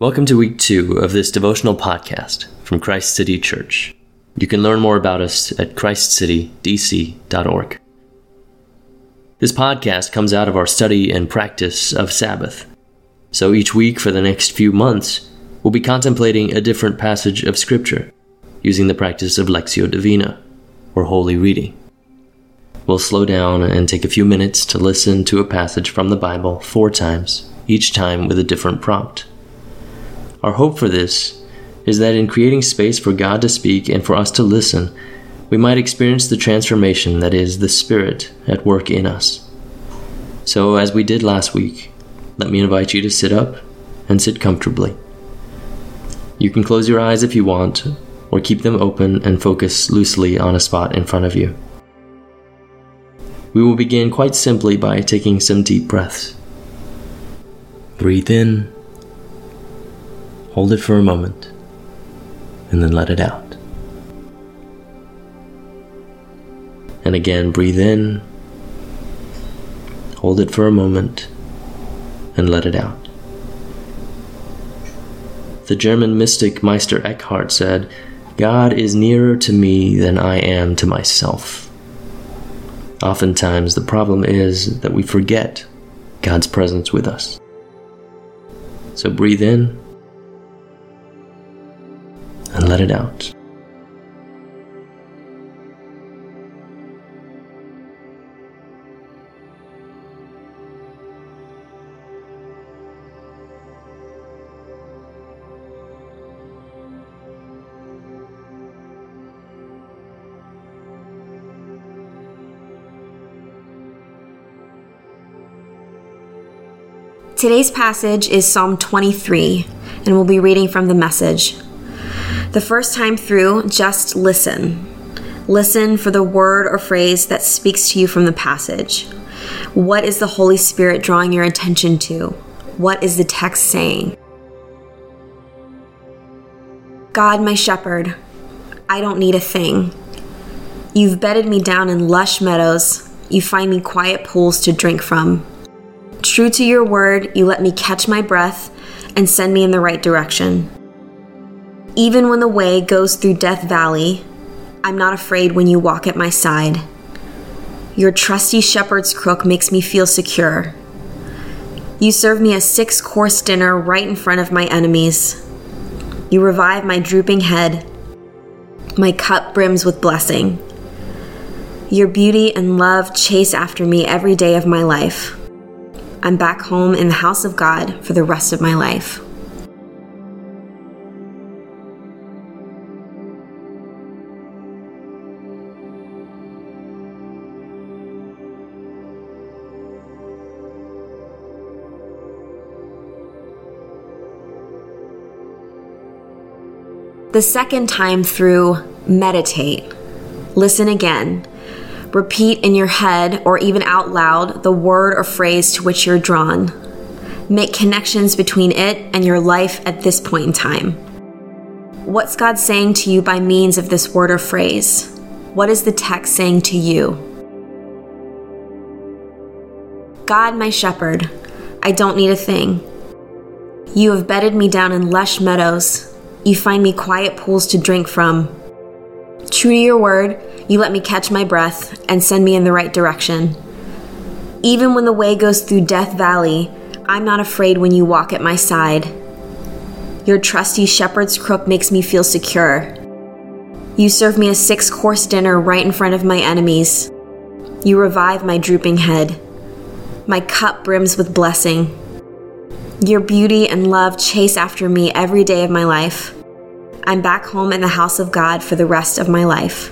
Welcome to week two of this devotional podcast from Christ City Church. You can learn more about us at christcitydc.org. This podcast comes out of our study and practice of Sabbath. So each week for the next few months, we'll be contemplating a different passage of Scripture using the practice of Lectio Divina, or Holy Reading. We'll slow down and take a few minutes to listen to a passage from the Bible four times, each time with a different prompt. Our hope for this is that in creating space for God to speak and for us to listen, we might experience the transformation that is the Spirit at work in us. So, as we did last week, let me invite you to sit up and sit comfortably. You can close your eyes if you want, or keep them open and focus loosely on a spot in front of you. We will begin quite simply by taking some deep breaths. Breathe in Hold it for a moment and then let it out. And again, breathe in, hold it for a moment, and let it out. The German mystic Meister Eckhart said, God is nearer to me than I am to myself. Oftentimes, the problem is that we forget God's presence with us. So breathe in and let it out. Today's passage is Psalm 23, and we'll be reading from the message. The first time through, just listen. Listen for the word or phrase that speaks to you from the passage. What is the Holy Spirit drawing your attention to? What is the text saying? God, my shepherd, I don't need a thing. You've bedded me down in lush meadows. You find me quiet pools to drink from. True to your word, you let me catch my breath and send me in the right direction. Even when the way goes through Death Valley, I'm not afraid when you walk at my side. Your trusty shepherd's crook makes me feel secure. You serve me a six course dinner right in front of my enemies. You revive my drooping head. My cup brims with blessing. Your beauty and love chase after me every day of my life. I'm back home in the house of God for the rest of my life. The second time through, meditate. Listen again. Repeat in your head or even out loud the word or phrase to which you're drawn. Make connections between it and your life at this point in time. What's God saying to you by means of this word or phrase? What is the text saying to you? God, my shepherd, I don't need a thing. You have bedded me down in lush meadows you find me quiet pools to drink from. True to your word, you let me catch my breath and send me in the right direction. Even when the way goes through Death Valley, I'm not afraid when you walk at my side. Your trusty shepherd's crook makes me feel secure. You serve me a six course dinner right in front of my enemies. You revive my drooping head. My cup brims with blessing. Your beauty and love chase after me every day of my life. I'm back home in the house of God for the rest of my life.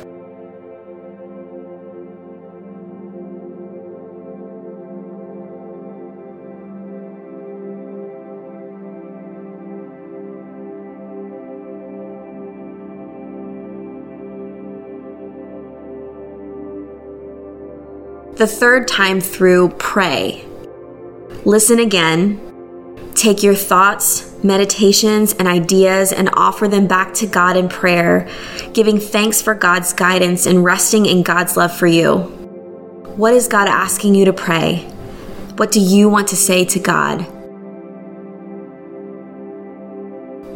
The third time through, pray. Listen again Take your thoughts, meditations, and ideas and offer them back to God in prayer, giving thanks for God's guidance and resting in God's love for you. What is God asking you to pray? What do you want to say to God?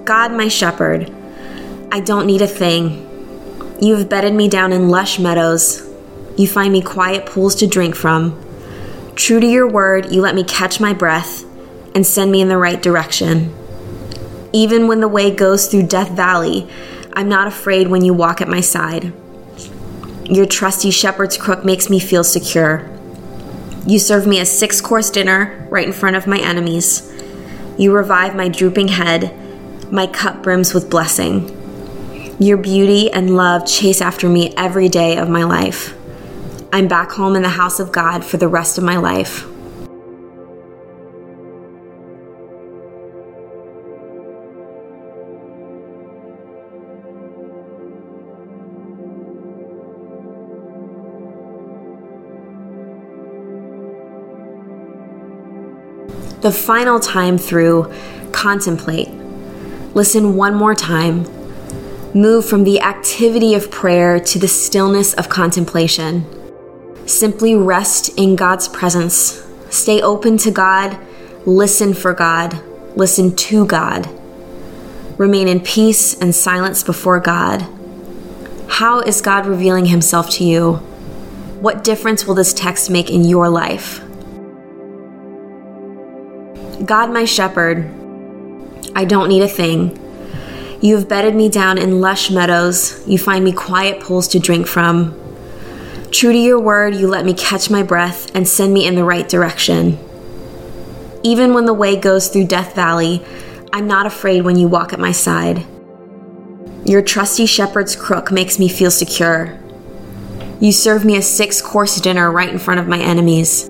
God, my shepherd, I don't need a thing. You have bedded me down in lush meadows. You find me quiet pools to drink from. True to your word, you let me catch my breath and send me in the right direction. Even when the way goes through Death Valley, I'm not afraid when you walk at my side. Your trusty shepherd's crook makes me feel secure. You serve me a six course dinner right in front of my enemies. You revive my drooping head. My cup brims with blessing. Your beauty and love chase after me every day of my life. I'm back home in the house of God for the rest of my life. The final time through, contemplate. Listen one more time. Move from the activity of prayer to the stillness of contemplation. Simply rest in God's presence. Stay open to God. Listen for God. Listen to God. Remain in peace and silence before God. How is God revealing Himself to you? What difference will this text make in your life? God, my shepherd, I don't need a thing. You have bedded me down in lush meadows. You find me quiet pools to drink from. True to your word, you let me catch my breath and send me in the right direction. Even when the way goes through Death Valley, I'm not afraid when you walk at my side. Your trusty shepherd's crook makes me feel secure. You serve me a six course dinner right in front of my enemies.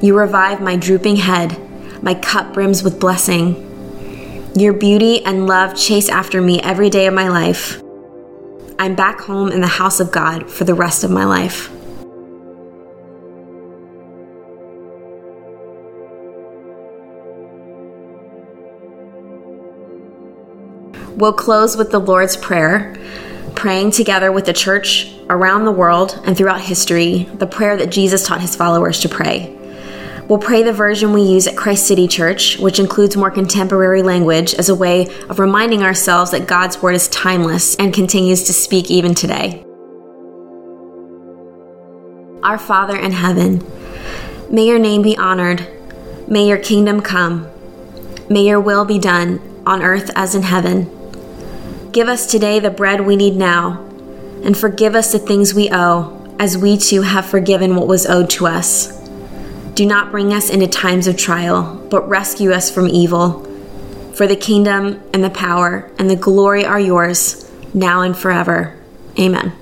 You revive my drooping head my cup brims with blessing. Your beauty and love chase after me every day of my life. I'm back home in the house of God for the rest of my life. We'll close with the Lord's Prayer, praying together with the church around the world and throughout history, the prayer that Jesus taught his followers to pray. We'll pray the version we use at Christ City Church, which includes more contemporary language as a way of reminding ourselves that God's Word is timeless and continues to speak even today. Our Father in heaven, may your name be honored. May your kingdom come. May your will be done on earth as in heaven. Give us today the bread we need now, and forgive us the things we owe, as we too have forgiven what was owed to us do not bring us into times of trial, but rescue us from evil. For the kingdom and the power and the glory are yours, now and forever. Amen.